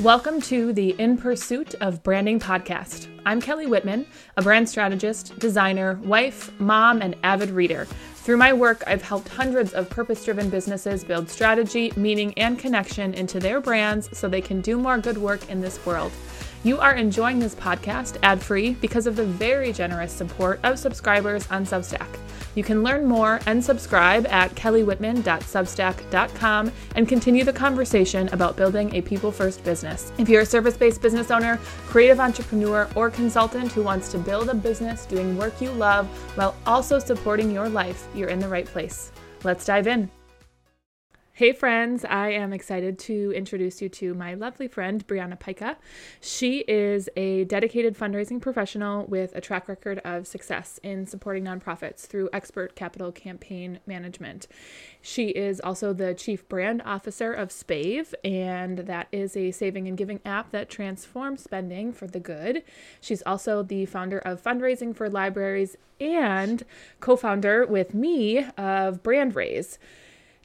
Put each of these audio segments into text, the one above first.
Welcome to the In Pursuit of Branding podcast. I'm Kelly Whitman, a brand strategist, designer, wife, mom, and avid reader. Through my work, I've helped hundreds of purpose driven businesses build strategy, meaning, and connection into their brands so they can do more good work in this world. You are enjoying this podcast ad free because of the very generous support of subscribers on Substack. You can learn more and subscribe at kellywhitman.substack.com and continue the conversation about building a people first business. If you're a service based business owner, creative entrepreneur, or consultant who wants to build a business doing work you love while also supporting your life, you're in the right place. Let's dive in. Hey, friends, I am excited to introduce you to my lovely friend, Brianna Pyka. She is a dedicated fundraising professional with a track record of success in supporting nonprofits through expert capital campaign management. She is also the chief brand officer of Spave, and that is a saving and giving app that transforms spending for the good. She's also the founder of Fundraising for Libraries and co founder with me of BrandRaise.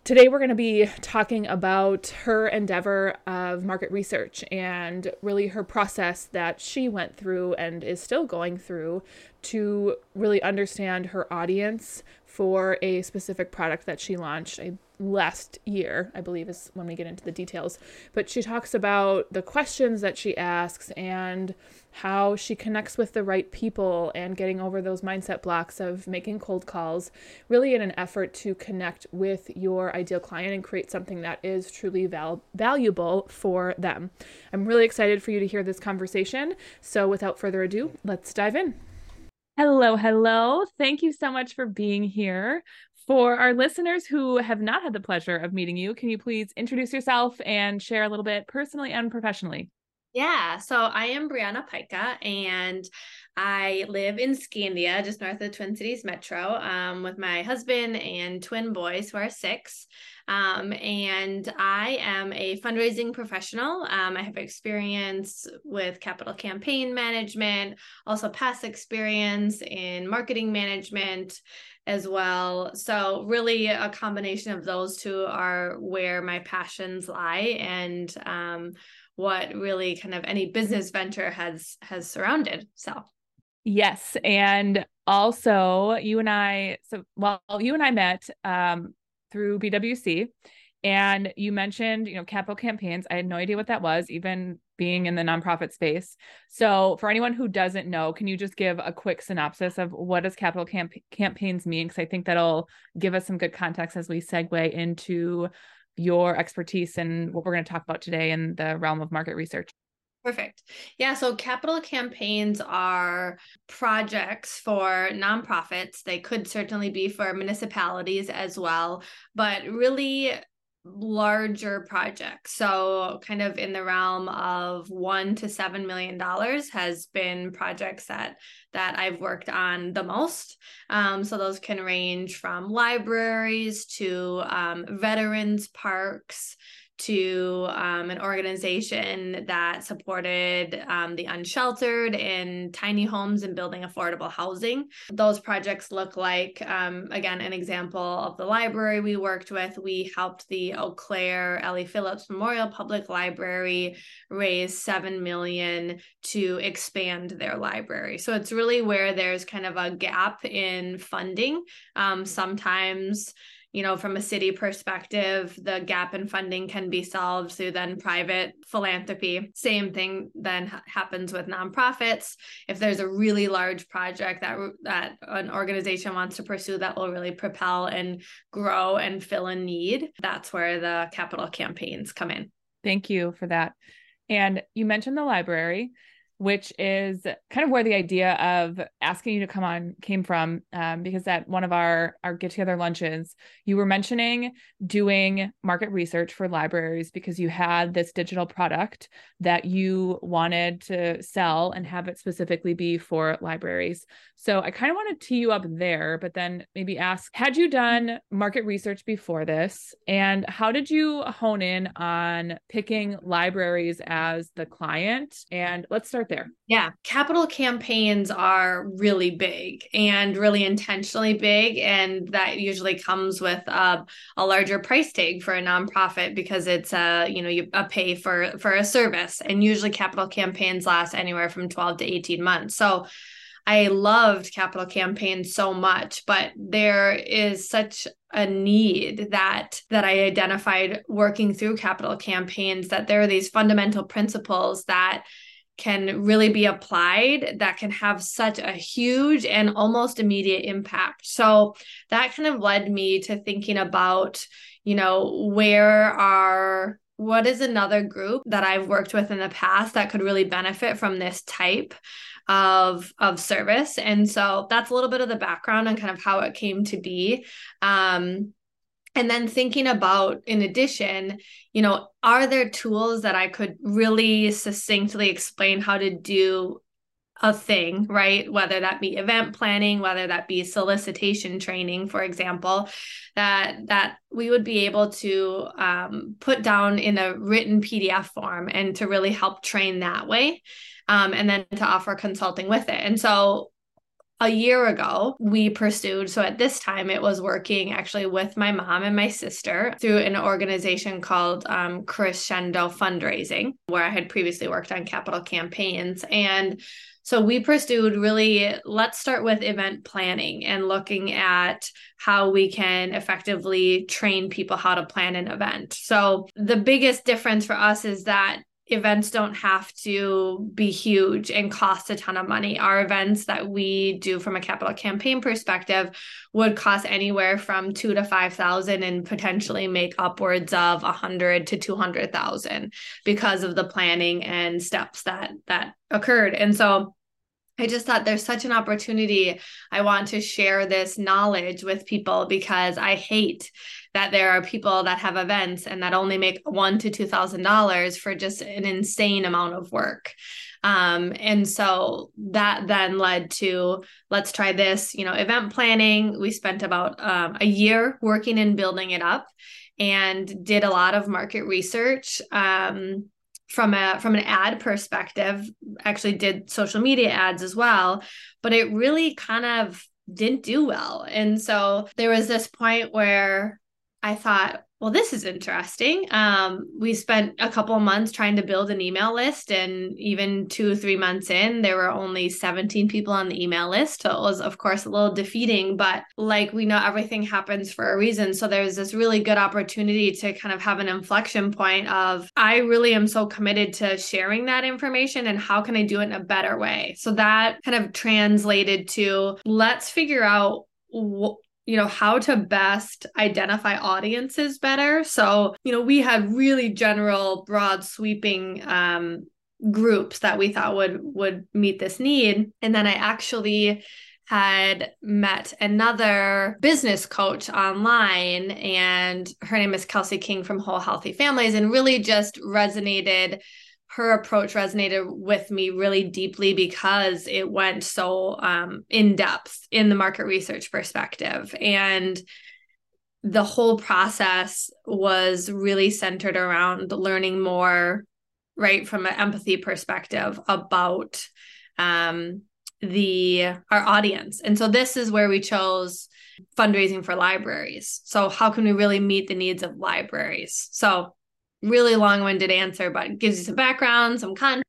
Today, we're going to be talking about her endeavor of market research and really her process that she went through and is still going through to really understand her audience for a specific product that she launched last year, I believe is when we get into the details. But she talks about the questions that she asks and how she connects with the right people and getting over those mindset blocks of making cold calls, really in an effort to connect with your ideal client and create something that is truly val- valuable for them. I'm really excited for you to hear this conversation. So, without further ado, let's dive in. Hello, hello. Thank you so much for being here. For our listeners who have not had the pleasure of meeting you, can you please introduce yourself and share a little bit personally and professionally? Yeah, so I am Brianna Pyka, and I live in Scandia, just north of Twin Cities Metro, um, with my husband and twin boys who are six. Um, and I am a fundraising professional. Um, I have experience with capital campaign management, also past experience in marketing management as well. So, really, a combination of those two are where my passions lie. And um, what really kind of any business venture has has surrounded so yes and also you and i so well you and i met um through bwc and you mentioned you know capital campaigns. I had no idea what that was even being in the nonprofit space. So for anyone who doesn't know can you just give a quick synopsis of what does capital camp- campaigns mean? Because i think that'll give us some good context as we segue into your expertise and what we're going to talk about today in the realm of market research. Perfect. Yeah. So capital campaigns are projects for nonprofits. They could certainly be for municipalities as well, but really larger projects. So, kind of in the realm of one to seven million dollars has been projects that that I've worked on the most. Um, so those can range from libraries to um, veterans parks to um, an organization that supported um, the unsheltered in tiny homes and building affordable housing. Those projects look like, um, again, an example of the library we worked with. We helped the Eau Claire L.E. Phillips Memorial Public Library raise seven million to expand their library. So it's really where there's kind of a gap in funding. Um, sometimes you know, from a city perspective, the gap in funding can be solved through then private philanthropy. Same thing then happens with nonprofits. If there's a really large project that that an organization wants to pursue that will really propel and grow and fill a need, that's where the capital campaigns come in. Thank you for that. And you mentioned the library which is kind of where the idea of asking you to come on came from um, because at one of our our get together lunches you were mentioning doing market research for libraries because you had this digital product that you wanted to sell and have it specifically be for libraries. So i kind of want to tee you up there but then maybe ask had you done market research before this? And how did you hone in on picking libraries as the client? And let's start start there. Yeah, capital campaigns are really big and really intentionally big. And that usually comes with a, a larger price tag for a nonprofit because it's a, you know, you, a pay for, for a service. And usually capital campaigns last anywhere from 12 to 18 months. So I loved capital campaigns so much, but there is such a need that that I identified working through capital campaigns that there are these fundamental principles that can really be applied that can have such a huge and almost immediate impact. So that kind of led me to thinking about, you know, where are what is another group that I've worked with in the past that could really benefit from this type of of service and so that's a little bit of the background and kind of how it came to be um and then thinking about in addition you know are there tools that i could really succinctly explain how to do a thing right whether that be event planning whether that be solicitation training for example that that we would be able to um, put down in a written pdf form and to really help train that way um, and then to offer consulting with it. And so a year ago, we pursued. So at this time, it was working actually with my mom and my sister through an organization called um, Crescendo Fundraising, where I had previously worked on capital campaigns. And so we pursued really, let's start with event planning and looking at how we can effectively train people how to plan an event. So the biggest difference for us is that events don't have to be huge and cost a ton of money. Our events that we do from a capital campaign perspective would cost anywhere from two to five thousand and potentially make upwards of a hundred to two hundred thousand because of the planning and steps that that occurred. And so I just thought there's such an opportunity. I want to share this knowledge with people because I hate that there are people that have events and that only make one to two thousand dollars for just an insane amount of work. Um, and so that then led to let's try this, you know, event planning. We spent about um, a year working and building it up and did a lot of market research. Um, from a from an ad perspective actually did social media ads as well but it really kind of didn't do well. And so there was this point where I thought, well, this is interesting. Um, we spent a couple of months trying to build an email list, and even two or three months in, there were only 17 people on the email list. So it was, of course, a little defeating, but like we know, everything happens for a reason. So there's this really good opportunity to kind of have an inflection point of, I really am so committed to sharing that information, and how can I do it in a better way? So that kind of translated to let's figure out you know how to best identify audiences better. So you know we had really general broad sweeping um, groups that we thought would would meet this need. And then i actually had met another business coach online and her name is kelsey king from whole healthy families and really just resonated her approach resonated with me really deeply because it went so um, in depth in the market research perspective. And the whole process was really centered around learning more, right, from an empathy perspective about um, the our audience. And so this is where we chose fundraising for libraries. So how can we really meet the needs of libraries? So really long-winded answer, but gives you some background, some context,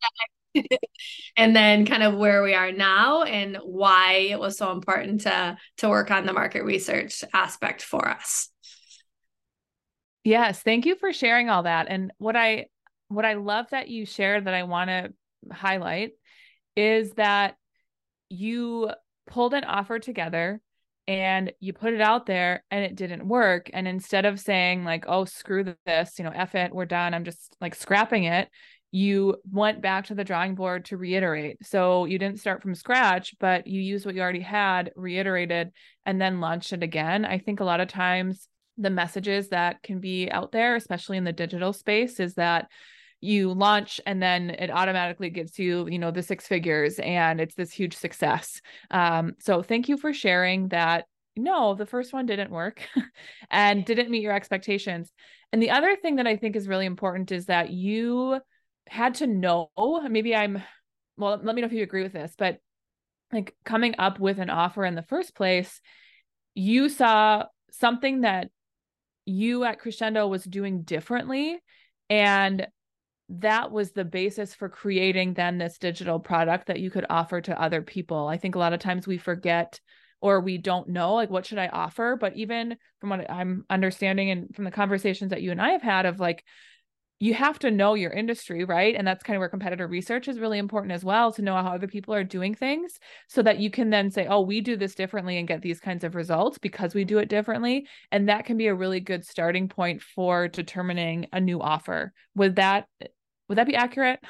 and then kind of where we are now and why it was so important to to work on the market research aspect for us. Yes, thank you for sharing all that. And what I what I love that you shared that I want to highlight is that you pulled an offer together and you put it out there and it didn't work. And instead of saying like oh screw this you know F it we're done i'm just like scrapping it you went back to the drawing board to reiterate. So you didn't start from scratch but you used what you already had reiterated and then launched it again. I think a lot of times the messages that can be out there especially in the digital space is that you launch and then it automatically gets you you know the six figures and it's this huge success um, so thank you for sharing that no the first one didn't work and didn't meet your expectations and the other thing that i think is really important is that you had to know maybe i'm well, let me know if you agree with this, but like coming up with an offer in the first place, you saw something that you at Crescendo was doing differently. And that was the basis for creating then this digital product that you could offer to other people. I think a lot of times we forget or we don't know like what should I offer, but even from what I'm understanding and from the conversations that you and I have had of like you have to know your industry, right? And that's kind of where competitor research is really important as well to know how other people are doing things so that you can then say, oh, we do this differently and get these kinds of results because we do it differently. And that can be a really good starting point for determining a new offer. Would that would that be accurate?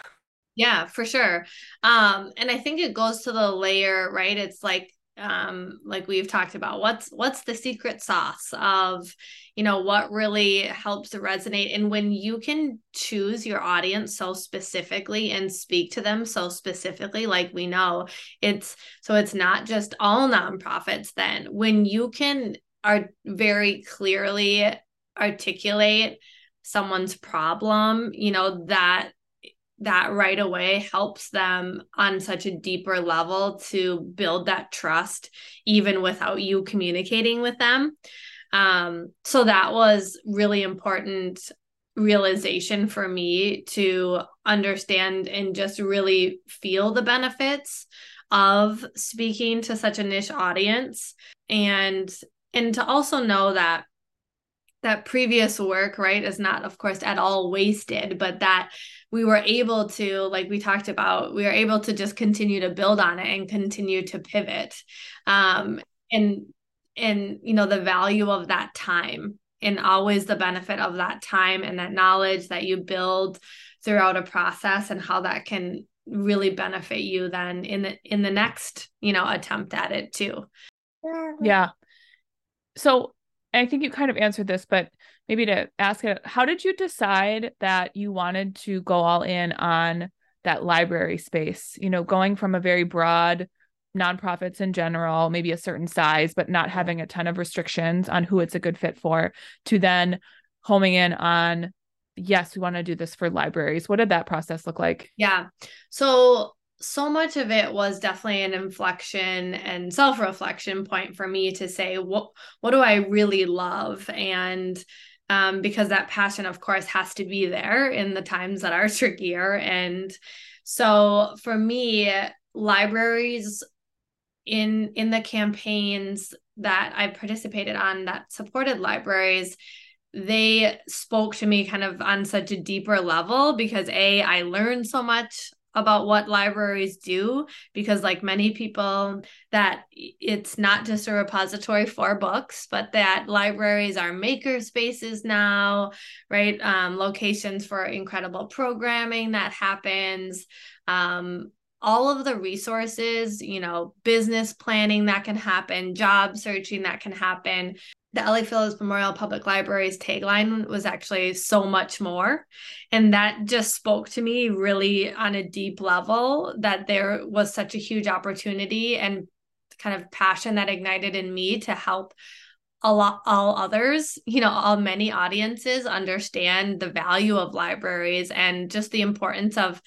Yeah, for sure. Um, and I think it goes to the layer, right? It's like um like we've talked about what's what's the secret sauce of you know what really helps to resonate and when you can choose your audience so specifically and speak to them so specifically like we know it's so it's not just all nonprofits then when you can are very clearly articulate someone's problem you know that that right away helps them on such a deeper level to build that trust even without you communicating with them. Um, so that was really important realization for me to understand and just really feel the benefits of speaking to such a niche audience. And and to also know that that previous work right is not of course at all wasted but that we were able to like we talked about we were able to just continue to build on it and continue to pivot um and and you know the value of that time and always the benefit of that time and that knowledge that you build throughout a process and how that can really benefit you then in the in the next you know attempt at it too. Yeah. So I think you kind of answered this, but maybe to ask it, how did you decide that you wanted to go all in on that library space? You know, going from a very broad nonprofits in general, maybe a certain size, but not having a ton of restrictions on who it's a good fit for, to then homing in on, yes, we want to do this for libraries. What did that process look like? Yeah. So so much of it was definitely an inflection and self-reflection point for me to say what what do I really love? And um, because that passion of course has to be there in the times that are trickier. And so for me libraries in in the campaigns that I participated on that supported libraries they spoke to me kind of on such a deeper level because a I learned so much about what libraries do because like many people that it's not just a repository for books but that libraries are maker spaces now right? Um, locations for incredible programming that happens. Um, all of the resources, you know, business planning that can happen, job searching that can happen, the L.E. Phillips Memorial Public Library's tagline was actually so much more. And that just spoke to me really on a deep level that there was such a huge opportunity and kind of passion that ignited in me to help a lot all others you know all many audiences understand the value of libraries and just the importance of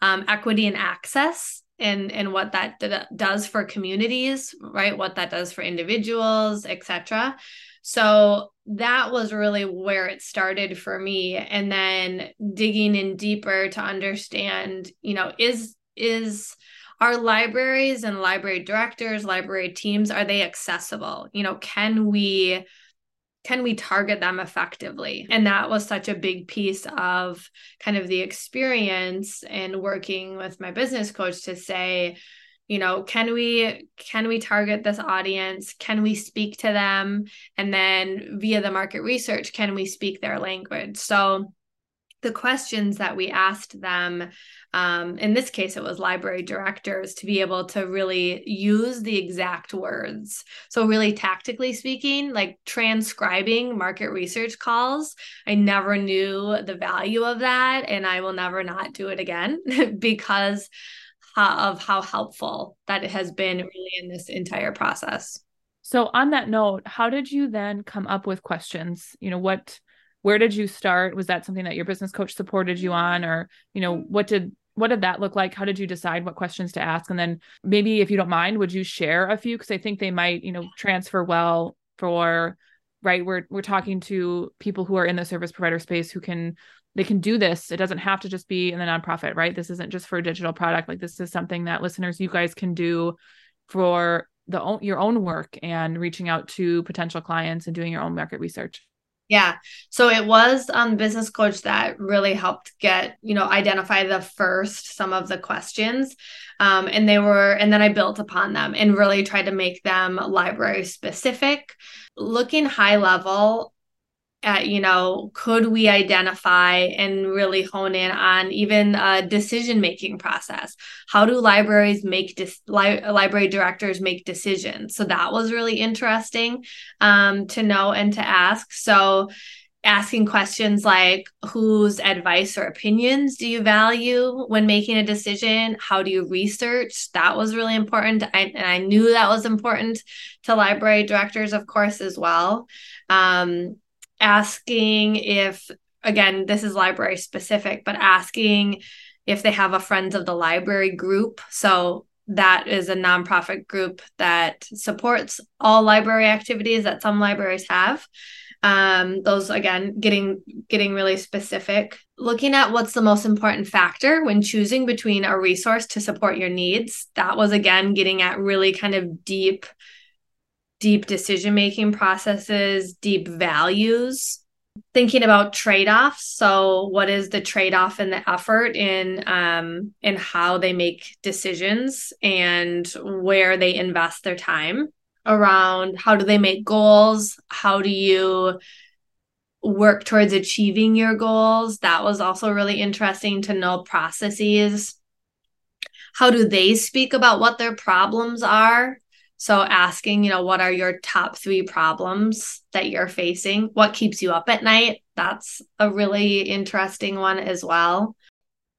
um, equity and access and and what that d- does for communities right what that does for individuals etc so that was really where it started for me. And then digging in deeper to understand you know is is our libraries and library directors library teams are they accessible? You know can we can we target them effectively? And that was such a big piece of kind of the experience and working with my business coach to say you know can we can we target this audience? Can we speak to them? And then via the market research can we speak their language? So the questions that we asked them um, in this case it was library directors to be able to really use the exact words. So really tactically speaking like transcribing market research calls i never knew the value of that and i will never not do it again because of how helpful that it has been really in this entire process so on that note how did you then come up with questions you know what where did you start was that something that your business coach supported you mm-hmm. on or you know what did what did that look like? How did you decide what questions to ask? And then maybe if you don't mind, would you share a few? Because I think they might, you know, transfer well for right. We're we're talking to people who are in the service provider space who can they can do this. It doesn't have to just be in the nonprofit, right? This isn't just for a digital product. Like this is something that listeners, you guys can do for the own, your own work and reaching out to potential clients and doing your own market research. Yeah. So it was um business coach that really helped get, you know, identify the first some of the questions. Um, and they were, and then I built upon them and really tried to make them library specific. Looking high level, at you know could we identify and really hone in on even a decision making process? How do libraries make dis- li- library directors make decisions? So that was really interesting um, to know and to ask. So asking questions like whose advice or opinions do you value when making a decision? How do you research? That was really important. I, and i knew that was important to library directors of course as well. Um, asking if again this is library specific but asking if they have a friends of the library group. So that is a nonprofit group that supports all library activities that some libraries have. Um, those again getting getting really specific. Looking at what's the most important factor when choosing between a resource to support your needs that was again getting at really kind of deep deep decision making processes, deep values, thinking about trade-offs. So what is the trade-off and the effort in um in how they make decisions and where they invest their time around how do they make goals? How do you work towards achieving your goals? That was also really interesting to know processes. How do they speak about what their problems are? So asking, you know, what are your top three problems that you're facing? What keeps you up at night? That's a really interesting one as well.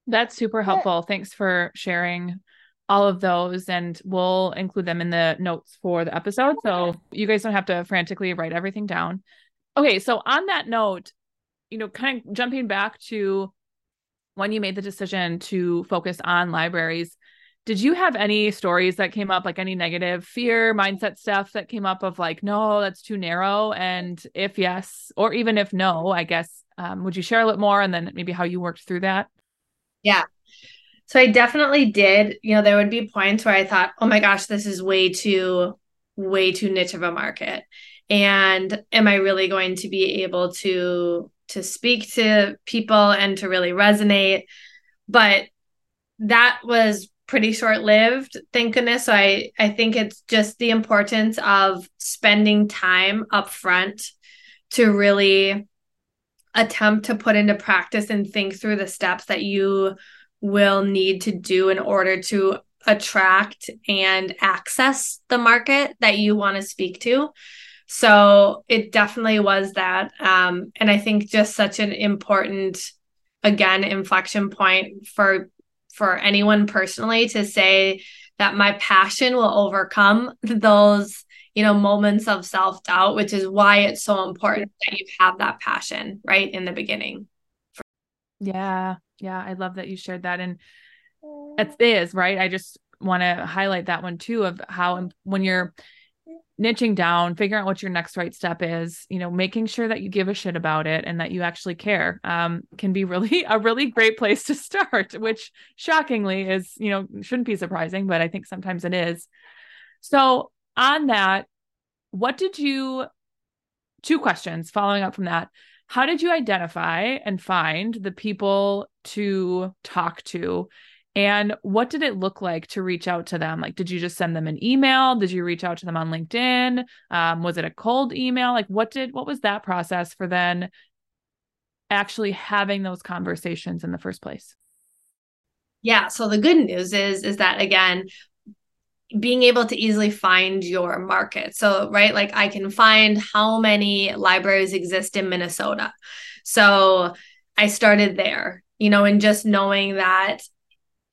That's super helpful. Thanks for sharing all of those and we'll include them in the notes for the episode so you guys don't have to frantically write everything down. Okay, so on that note, you know, kind of jumping back to when you made the decision to focus on libraries, did you have any stories that came up like any negative fear mindset stuff that came up of like no that's too narrow and if yes or even if no i guess um, would you share a little more and then maybe how you worked through that? Yeah. So i definitely did. You know there would be points where i thought oh my gosh this is way too way too niche of a market. And am i really going to be able to to speak to people and to really resonate? But that was pretty short lived, thank goodness. So I, I think it's just the importance of spending time up front to really attempt to put into practice and think through the steps that you will need to do in order to attract and access the market that you want to speak to. So it definitely was that. Um, and I think just such an important, again, inflection point for for anyone personally to say that my passion will overcome those you know moments of self-doubt which is why it's so important that you have that passion right in the beginning. Yeah. Yeah i love that you shared that and it is right? I just want to highlight that one too of how um, when you're niching down, figuring out what your next right step is, you know, making sure that you give a shit about it and that you actually care um, can be really a really great place to start, which shockingly is, you know, shouldn't be surprising, but I think sometimes it is. So, on that, what did you, two questions following up from that. How did you identify and find the people to talk to and what did it look like to reach out to them? Like, did you just send them an email? Did you reach out to them on LinkedIn? Um, was it a cold email? Like, what did what was that process for then actually having those conversations in the first place? Yeah. So the good news is is that again, being able to easily find your market. So, right, like I can find how many libraries exist in Minnesota. So I started there, you know, and just knowing that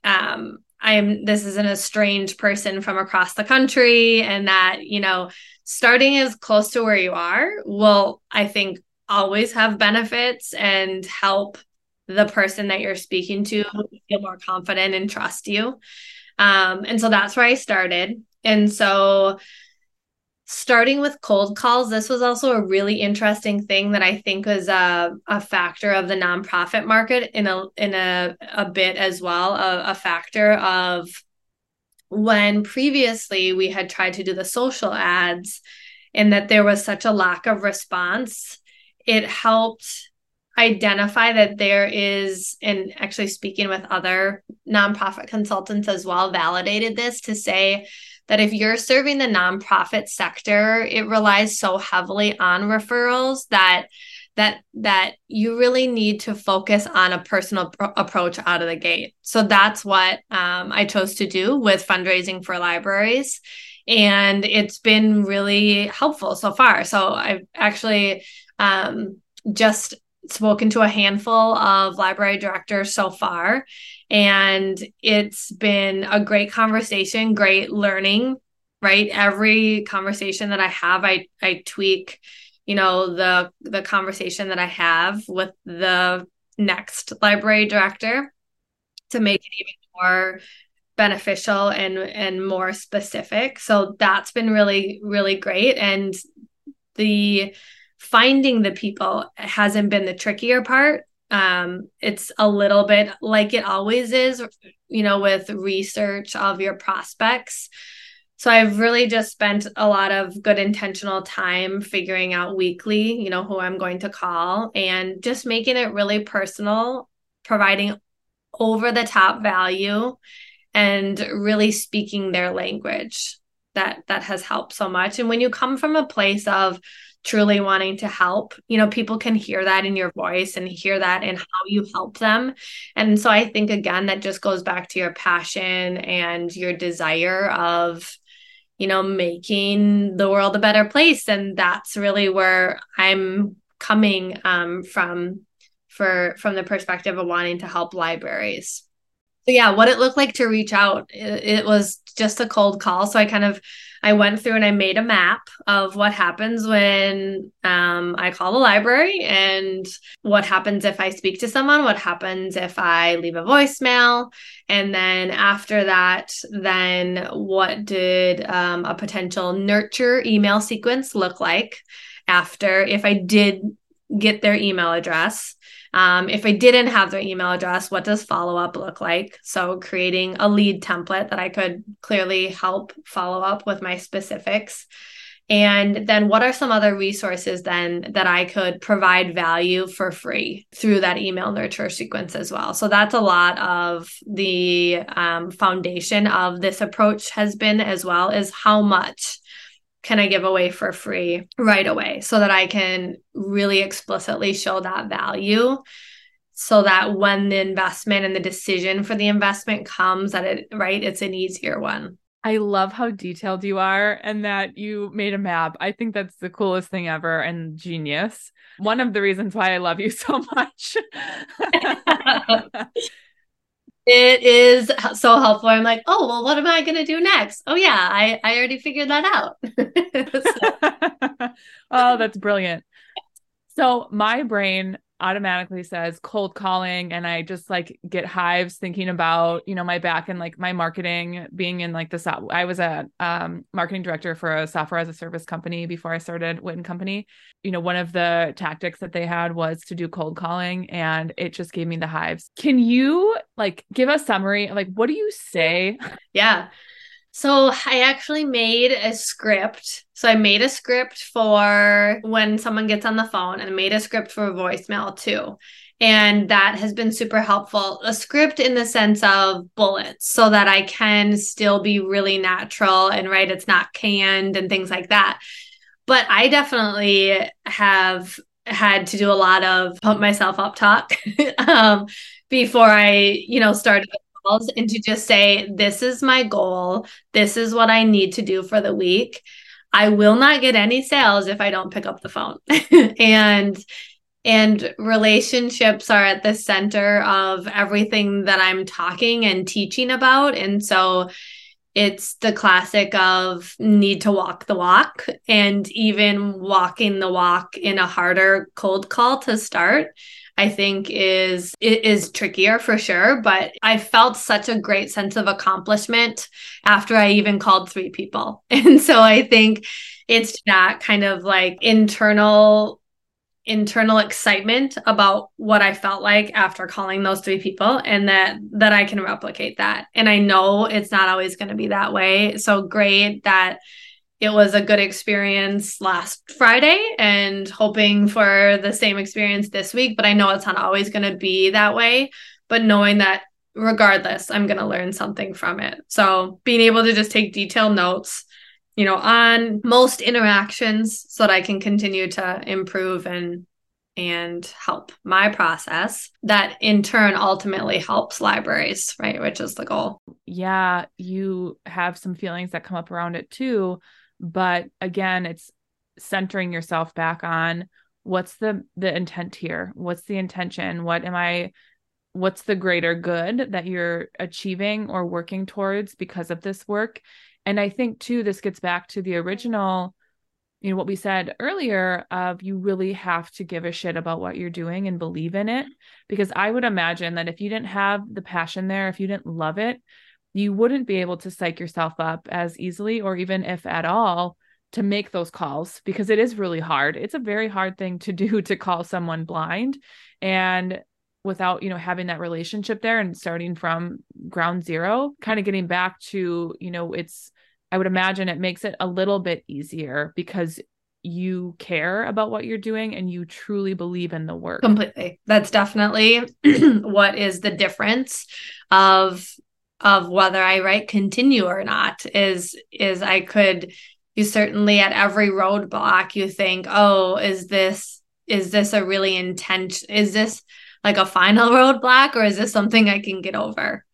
um, I'm this isn't a strange person from across the country, and that you know, starting as close to where you are will, I think, always have benefits and help the person that you're speaking to feel more confident and trust you. Um, and so that's where I started. And so starting with cold calls, this was also a really interesting thing that I think was a, a factor of the nonprofit market in a in a, a bit as well, a, a factor of when previously we had tried to do the social ads and that there was such a lack of response, it helped identify that there is, and actually speaking with other nonprofit consultants as well, validated this to say that if you're serving the nonprofit sector, it relies so heavily on referrals that that that you really need to focus on a personal pr- approach out of the gate. So that's what um, I chose to do with fundraising for libraries, and it's been really helpful so far. So I've actually um, just spoken to a handful of library directors so far and it's been a great conversation great learning right? Every conversation that i have i i tweak you know the the conversation that i have with the next library director to make it even more beneficial and and more specific. So that's been really really great. And the finding the people hasn't been the trickier part um it's a little bit like it always is you know with research of your prospects. So i've really just spent a lot of good intentional time figuring out weekly you know who i'm going to call and just making it really personal providing over the top value and really speaking their language. That that has helped so much. And when you come from a place of truly wanting to help. You know people can hear that in your voice and hear that in how you help them. And so i think again that just goes back to your passion and your desire of you know making the world a better place. And that's really where i'm coming um, from for from the perspective of wanting to help libraries yeah what it looked like to reach out it, it was just a cold call so i kind of I went through and I made a map of what happens when um, I call the library and what happens if I speak to someone, what happens if I leave a voicemail. And then after that, then what did um, a potential nurture email sequence look like after if I did get their email address? Um, if I didn't have their email address, what does follow up look like? So, creating a lead template that I could clearly help follow up with my specifics. And then, what are some other resources then that I could provide value for free through that email nurture sequence as well? So, that's a lot of the um, foundation of this approach has been as well is how much can I give away for free right away so that I can really explicitly show that value so that when the investment and the decision for the investment comes that it right it's an easier one. I love how detailed you are and that you made a map. I think that's the coolest thing ever and genius. One of the reasons why I love you so much. it is so helpful. I'm like, oh, well, what am I going to do next? Oh, yeah, I, I already figured that out. oh, that's brilliant. So, my brain automatically says cold calling and i just like get hives thinking about you know my back and like my marketing being in like the so- i was a um, marketing director for a software as a service company before i started Whit and company. You know one of the tactics that they had was to do cold calling and it just gave me the hives. Can you like give a summary? Like what do you say? Yeah so I actually made a script. So I made a script for when someone gets on the phone and I made a script for voicemail too. And that has been super helpful. A script in the sense of bullets so that I can still be really natural and right, it's not canned and things like that. But I definitely have had to do a lot of pump myself up talk um, before I, you know, started calls and to just say, this is my goal. This is what I need to do for the week. I will not get any sales if I don't pick up the phone. and and relationships are at the center of everything that I'm talking and teaching about. And so it's the classic of need to walk the walk and even walking the walk in a harder cold call to start I think is is trickier for sure, but I felt such a great sense of accomplishment after I even called three people. And so I think it's that kind of like internal internal excitement about what I felt like after calling those three people and that that I can replicate that. And I know it's not always going to be that way. So great that it was a good experience last Friday and hoping for the same experience this week, but I know it's not always going to be that way, but knowing that regardless, I'm going to learn something from it. So being able to just take detailed notes you know, on most interactions so that I can continue to improve and and help my process that in turn ultimately helps libraries, right? Which is the goal. Yeah, you have some feelings that come up around it too, but again, it's centering yourself back on what's the the intent here? What's the intention? What am I what's the greater good that you're achieving or working towards because of this work? And I think too, this gets back to the original, you know, what we said earlier of you really have to give a shit about what you're doing and believe in it. Because I would imagine that if you didn't have the passion there, if you didn't love it, you wouldn't be able to psych yourself up as easily or even if at all to make those calls because it is really hard. It's a very hard thing to do to call someone blind and without, you know, having that relationship there and starting from ground zero, kind of getting back to, you know, it's I would imagine it makes it a little bit easier because you care about what you're doing and you truly believe in the work. Completely. That's definitely what is the difference of of whether I write continue or not is is I could you certainly at every roadblock you think, "Oh, is this is this a really intense is this like a final roadblock or is this something I can get over?"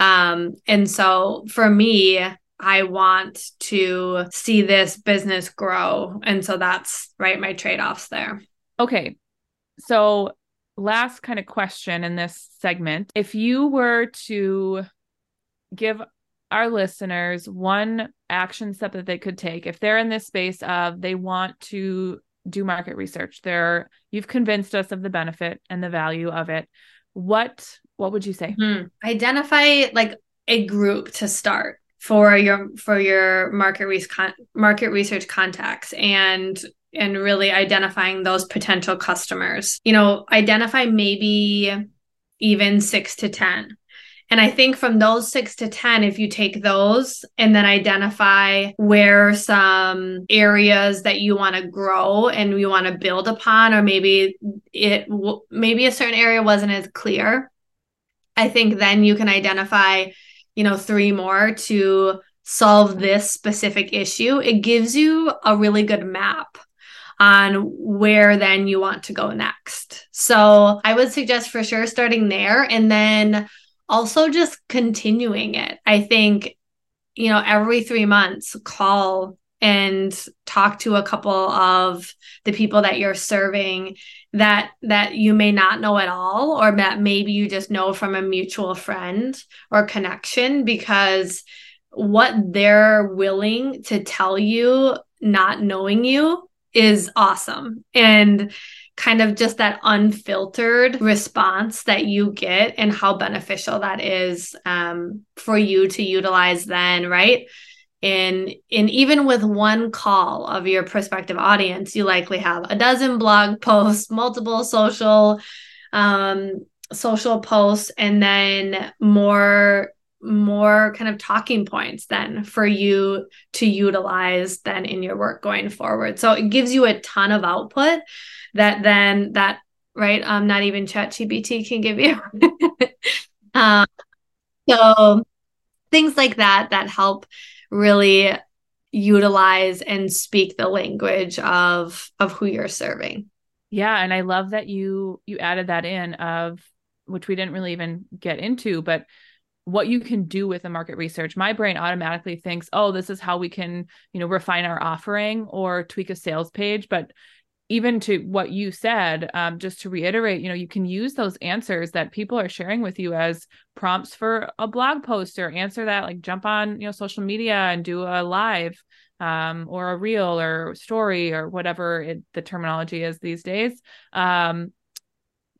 Um and so for me, I want to see this business grow. And so that's right, my trade offs there. Okay. So, last kind of question in this segment if you were to give our listeners one action step that they could take. If they're in this space of they want to do market research they're you've convinced us of the benefit and the value of it. What what would you say? Mm-hmm. identify like a group to start for your for your market research market research contacts and and really identifying those potential customers. You know identify maybe even 6 to 10 and I think from those six to 10, if you take those and then identify where some areas that you want to grow and you want to build upon, or maybe it, maybe a certain area wasn't as clear, I think then you can identify you know, three more to solve this specific issue, it gives you a really good map on where then you want to go next. So I would suggest for sure starting there and then also just continuing it. I think, you know, every three months, call and talk to a couple of the people that you're serving that that you may not know at all or that maybe you just know from a mutual friend or connection because what they're willing to tell you not knowing you is awesome and kind of just that unfiltered response that you get and how beneficial that is um, for you to utilize then right? In in even with one call of your prospective audience you likely have a dozen blog posts multiple social um social posts and then more more kind of talking points then for you to utilize then in your work going forward. So it gives you a ton of output that then that right um not even chat gpt can give you. Um so things like that that help really utilize and speak the language of of who you're serving. Yeah and i love that you you added that in of which we didn't really even get into but what you can do with the market research my brain automatically thinks oh this is how we can you know refine our offering or tweak a sales page but even to what you said, um, just to reiterate, you know, you can use those answers that people are sharing with you as prompts for a blog post or answer that, like jump on, you know, social media and do a live um, or a reel or story or whatever it, the terminology is these days. Um,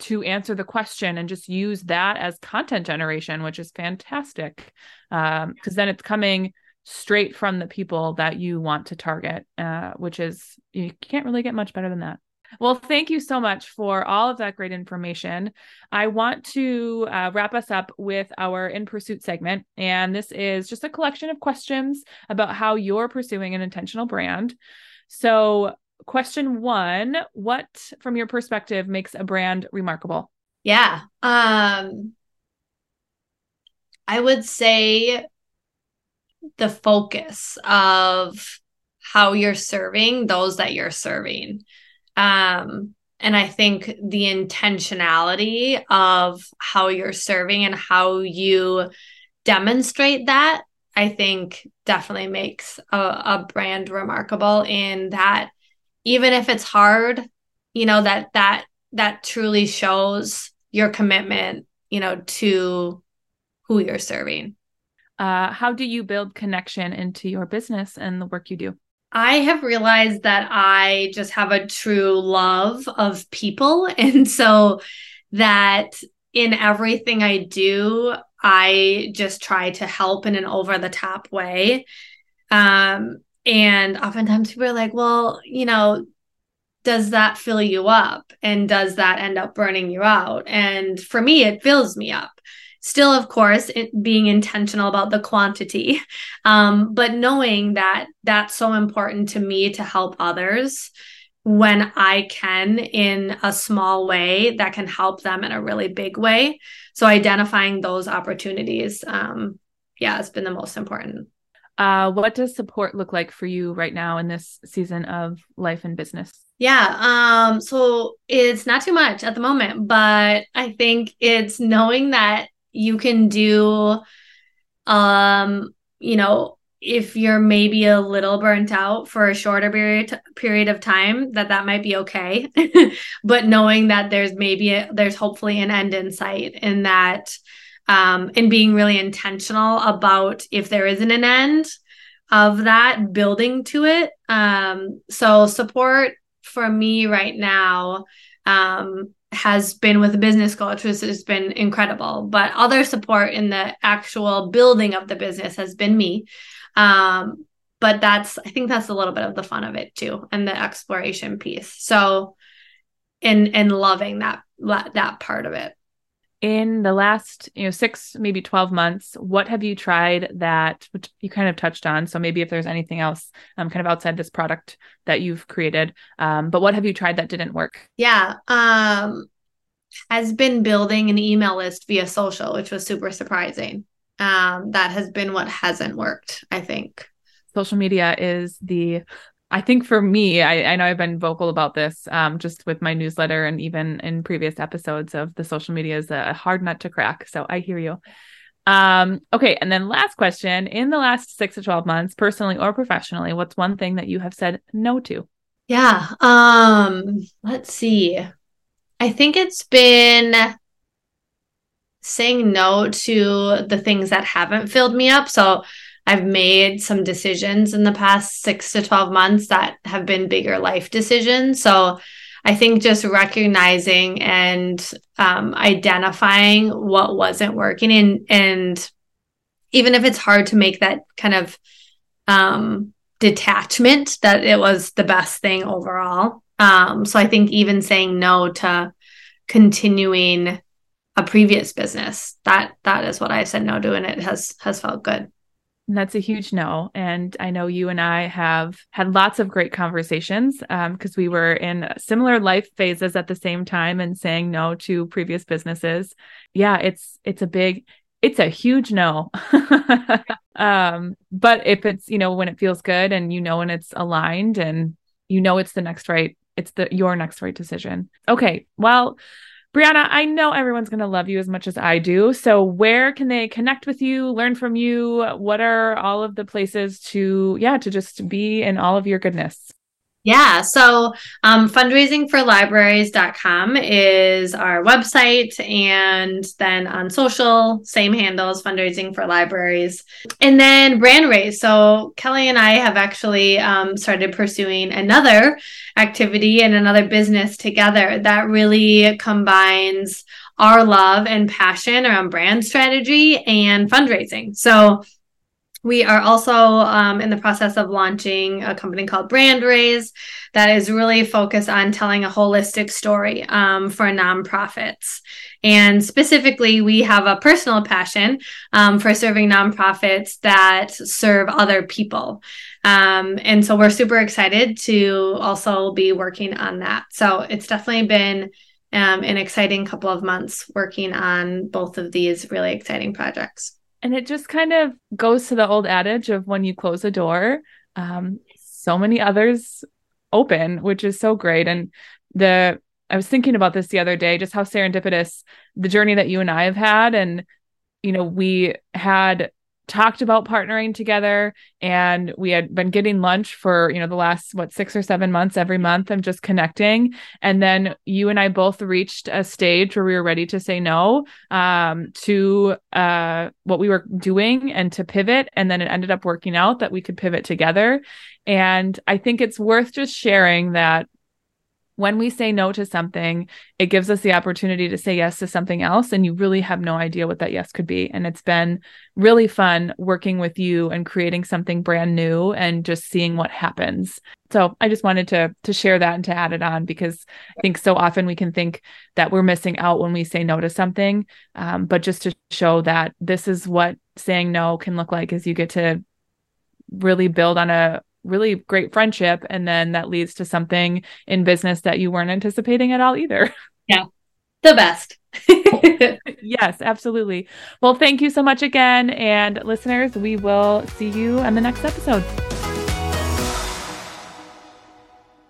to answer the question and just use that as content generation, which is fantastic. Because um, then it's coming straight from the people that you want to target, uh, which is, you can't really get much better than that. Well, thank you so much for all of that great information. I want to uh, wrap us up with our In Pursuit segment. And this is just a collection of questions about how you're pursuing an intentional brand. So, question one What, from your perspective, makes a brand remarkable? Yeah. Um, I would say the focus of how you're serving those that you're serving. Um, and I think the intentionality of how you're serving and how you demonstrate that, I think definitely makes a, a brand remarkable in that even if it's hard, you know, that that that truly shows your commitment, you know, to who you're serving. Uh, how do you build connection into your business and the work you do? I have realized that I just have a true love of people. And so that in everything I do, I just try to help in an over the top way. Um, and oftentimes people are like, well, you know, does that fill you up? And does that end up burning you out? And for me, it fills me up still of course it, being intentional about the quantity um, but knowing that that's so important to me to help others when i can in a small way that can help them in a really big way so identifying those opportunities um, yeah has been the most important uh, what does support look like for you right now in this season of life and business yeah. Um, so it's not too much at the moment, but I think it's knowing that you can do um you know if you're maybe a little burnt out for a shorter period period of time that that might be okay but knowing that there's maybe a, there's hopefully an end in sight in that um and being really intentional about if there isn't an end of that building to it um so support for me right now um has been with a business coach, which has been incredible. But other support in the actual building of the business has been me. Um, but that's I think that's a little bit of the fun of it too, and the exploration piece. So, and and loving that that part of it in the last you know six maybe 12 months what have you tried that which you kind of touched on? So maybe if there's anything else um, kind of outside this product that you've created um, but what have you tried that didn't work? Yeah um has been building an email list via social which was super surprising. Um that has been what hasn't worked i think. Social media is the I think for me, I, I know I've been vocal about this um, just with my newsletter and even in previous episodes of the social media is a hard nut to crack. So I hear you. Um, okay. And then last question in the last six to 12 months, personally or professionally, what's one thing that you have said no to? Yeah. Um, let's see. I think it's been saying no to the things that haven't filled me up. So I've made some decisions in the past six to 12 months that have been bigger life decisions. So I think just recognizing and um, identifying what wasn't working and, and even if it's hard to make that kind of um, detachment that it was the best thing overall. Um, so I think even saying no to continuing a previous business, that that is what I said no to and it has has felt good. That's a huge no. And I know you and I have had lots of great conversations because um, we were in similar life phases at the same time and saying no to previous businesses. Yeah, it's it's a big it's a huge no. um, but if it's, you know, when it feels good and you know when it's aligned and you know it's the next right, it's the your next right decision. Okay. Well, Brianna, I know everyone's going to love you as much as I do. So, where can they connect with you, learn from you? What are all of the places to, yeah, to just be in all of your goodness? Yeah. So um, fundraisingforlibraries.com is our website. And then on social, same handles, fundraising for libraries. And then BrandRaise. So Kelly and I have actually um, started pursuing another activity and another business together that really combines our love and passion around brand strategy and fundraising. So we are also um, in the process of launching a company called BrandRaise that is really focused on telling a holistic story um, for nonprofits. And specifically, we have a personal passion um, for serving nonprofits that serve other people. Um, and so we're super excited to also be working on that. So it's definitely been um, an exciting couple of months working on both of these really exciting projects. And it just kind of goes to the old adage of when you close a door, um, so many others open, which is so great. And the I was thinking about this the other day, just how serendipitous the journey that you and I have had. And, you know, we had talked about partnering together and we had been getting lunch for you know the last what six or seven months every month and just connecting. And then you and i both reached a stage where we were ready to say no um, to uh, what we were doing and to pivot. And then it ended up working out that we could pivot together. And i think it's worth just sharing that when we say no to something, it gives us the opportunity to say yes to something else. And you really have no idea what that yes could be. And it's been really fun working with you and creating something brand new and just seeing what happens. So I just wanted to to share that and to add it on because I think so often we can think that we're missing out when we say no to something, um, but just to show that this is what saying no can look like is you get to really build on a really great friendship and then that leads to something in business that you weren't anticipating at all either. Yeah. The best. yes, absolutely. Well, thank you so much again and listeners, we will see you on the next episode.